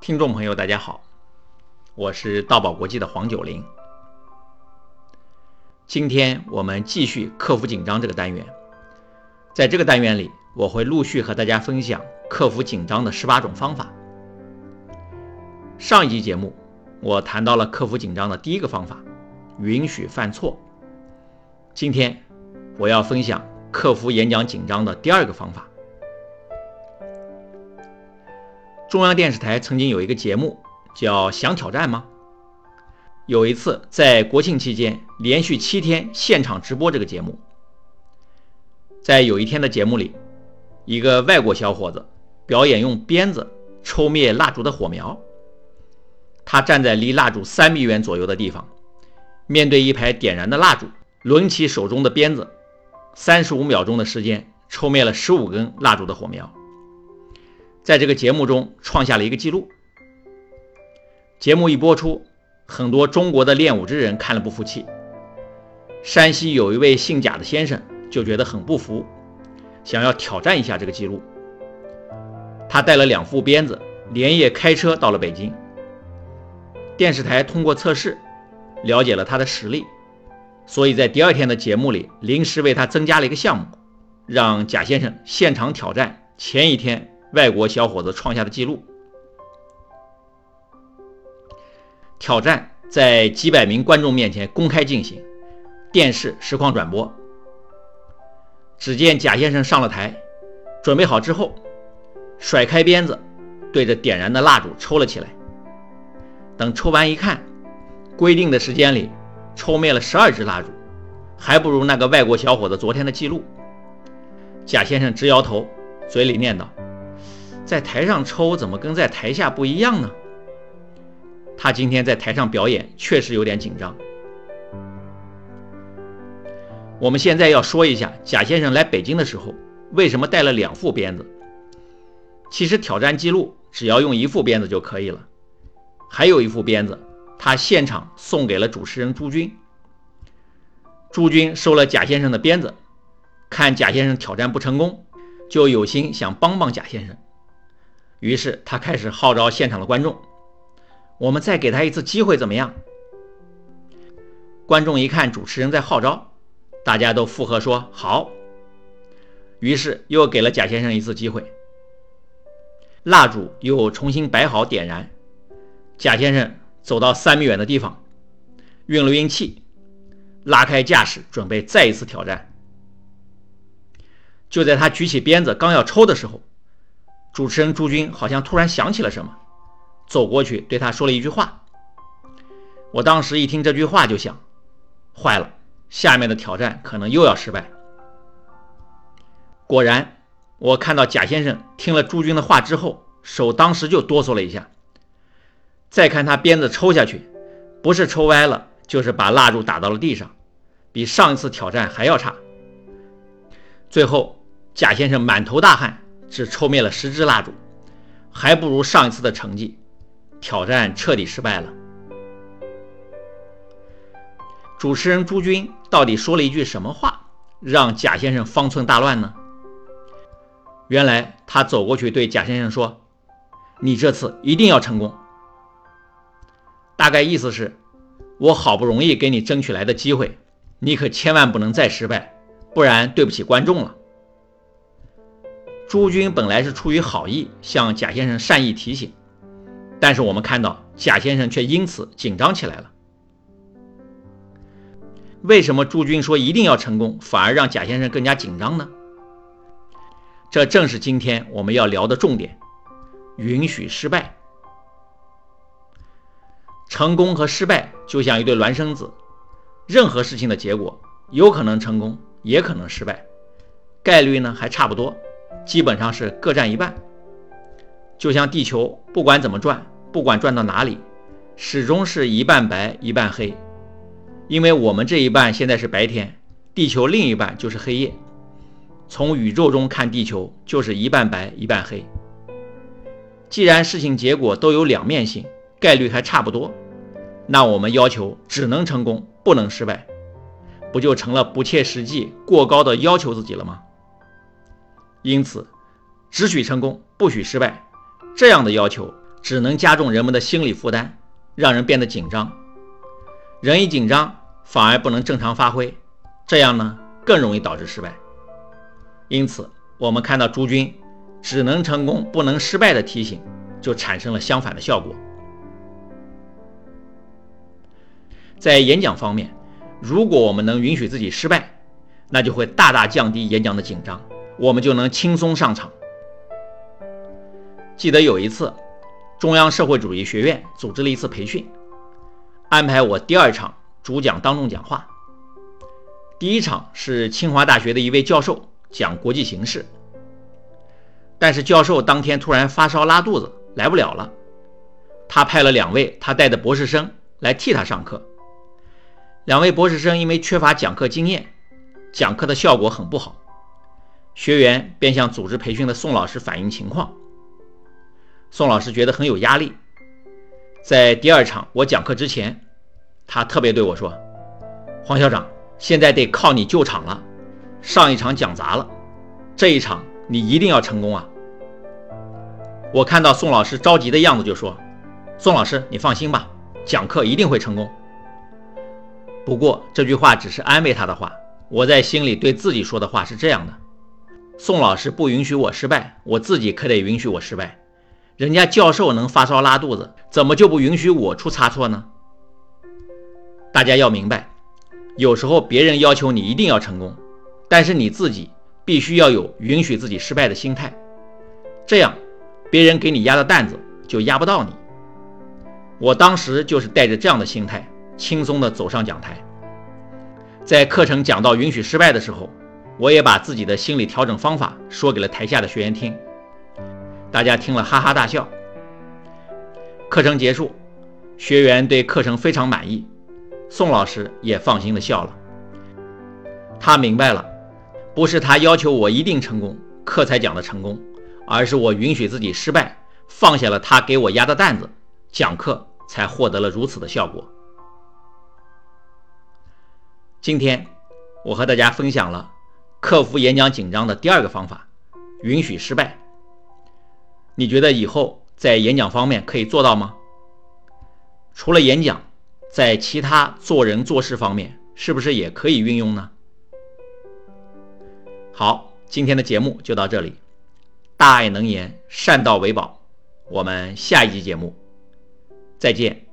听众朋友，大家好，我是道宝国际的黄九龄。今天我们继续克服紧张这个单元，在这个单元里，我会陆续和大家分享克服紧张的十八种方法。上一集节目，我谈到了克服紧张的第一个方法——允许犯错。今天我要分享克服演讲紧张的第二个方法。中央电视台曾经有一个节目叫《想挑战吗》。有一次在国庆期间连续七天现场直播这个节目，在有一天的节目里，一个外国小伙子表演用鞭子抽灭蜡烛的火苗。他站在离蜡烛三米远左右的地方，面对一排点燃的蜡烛，抡起手中的鞭子，三十五秒钟的时间抽灭了十五根蜡烛的火苗。在这个节目中创下了一个记录。节目一播出，很多中国的练武之人看了不服气。山西有一位姓贾的先生就觉得很不服，想要挑战一下这个记录。他带了两副鞭子，连夜开车到了北京。电视台通过测试了解了他的实力，所以在第二天的节目里临时为他增加了一个项目，让贾先生现场挑战前一天。外国小伙子创下的记录，挑战在几百名观众面前公开进行，电视实况转播。只见贾先生上了台，准备好之后，甩开鞭子，对着点燃的蜡烛抽了起来。等抽完一看，规定的时间里抽灭了十二支蜡烛，还不如那个外国小伙子昨天的记录。贾先生直摇头，嘴里念叨。在台上抽怎么跟在台下不一样呢？他今天在台上表演确实有点紧张。我们现在要说一下贾先生来北京的时候为什么带了两副鞭子。其实挑战记录只要用一副鞭子就可以了，还有一副鞭子他现场送给了主持人朱军。朱军收了贾先生的鞭子，看贾先生挑战不成功，就有心想帮帮贾先生。于是他开始号召现场的观众：“我们再给他一次机会，怎么样？”观众一看主持人在号召，大家都附和说：“好。”于是又给了贾先生一次机会。蜡烛又重新摆好点燃，贾先生走到三米远的地方，运了运气，拉开架势，准备再一次挑战。就在他举起鞭子刚要抽的时候，主持人朱军好像突然想起了什么，走过去对他说了一句话。我当时一听这句话就想，坏了，下面的挑战可能又要失败。果然，我看到贾先生听了朱军的话之后，手当时就哆嗦了一下。再看他鞭子抽下去，不是抽歪了，就是把蜡烛打到了地上，比上一次挑战还要差。最后，贾先生满头大汗。只抽灭了十支蜡烛，还不如上一次的成绩。挑战彻底失败了。主持人朱军到底说了一句什么话，让贾先生方寸大乱呢？原来他走过去对贾先生说：“你这次一定要成功。”大概意思是，我好不容易给你争取来的机会，你可千万不能再失败，不然对不起观众了。朱军本来是出于好意向贾先生善意提醒，但是我们看到贾先生却因此紧张起来了。为什么朱军说一定要成功，反而让贾先生更加紧张呢？这正是今天我们要聊的重点：允许失败。成功和失败就像一对孪生子，任何事情的结果有可能成功，也可能失败，概率呢还差不多。基本上是各占一半，就像地球不管怎么转，不管转到哪里，始终是一半白一半黑。因为我们这一半现在是白天，地球另一半就是黑夜。从宇宙中看，地球就是一半白一半黑。既然事情结果都有两面性，概率还差不多，那我们要求只能成功，不能失败，不就成了不切实际、过高的要求自己了吗？因此，只许成功，不许失败，这样的要求只能加重人们的心理负担，让人变得紧张。人一紧张，反而不能正常发挥，这样呢更容易导致失败。因此，我们看到朱军只能成功不能失败的提醒，就产生了相反的效果。在演讲方面，如果我们能允许自己失败，那就会大大降低演讲的紧张，我们就能轻松上场。记得有一次，中央社会主义学院组织了一次培训，安排我第二场主讲当众讲话。第一场是清华大学的一位教授讲国际形势，但是教授当天突然发烧拉肚子，来不了了。他派了两位他带的博士生来替他上课。两位博士生因为缺乏讲课经验，讲课的效果很不好，学员便向组织培训的宋老师反映情况。宋老师觉得很有压力，在第二场我讲课之前，他特别对我说：“黄校长，现在得靠你救场了。上一场讲砸了，这一场你一定要成功啊！”我看到宋老师着急的样子，就说：“宋老师，你放心吧，讲课一定会成功。”不过这句话只是安慰他的话，我在心里对自己说的话是这样的：宋老师不允许我失败，我自己可得允许我失败。人家教授能发烧拉肚子，怎么就不允许我出差错呢？大家要明白，有时候别人要求你一定要成功，但是你自己必须要有允许自己失败的心态，这样别人给你压的担子就压不到你。我当时就是带着这样的心态，轻松地走上讲台。在课程讲到允许失败的时候，我也把自己的心理调整方法说给了台下的学员听。大家听了哈哈大笑。课程结束，学员对课程非常满意，宋老师也放心的笑了。他明白了，不是他要求我一定成功，课才讲的成功，而是我允许自己失败，放下了他给我压的担子，讲课才获得了如此的效果。今天我和大家分享了克服演讲紧张的第二个方法：允许失败。你觉得以后在演讲方面可以做到吗？除了演讲，在其他做人做事方面，是不是也可以运用呢？好，今天的节目就到这里。大爱能言，善道为宝。我们下一集节目再见。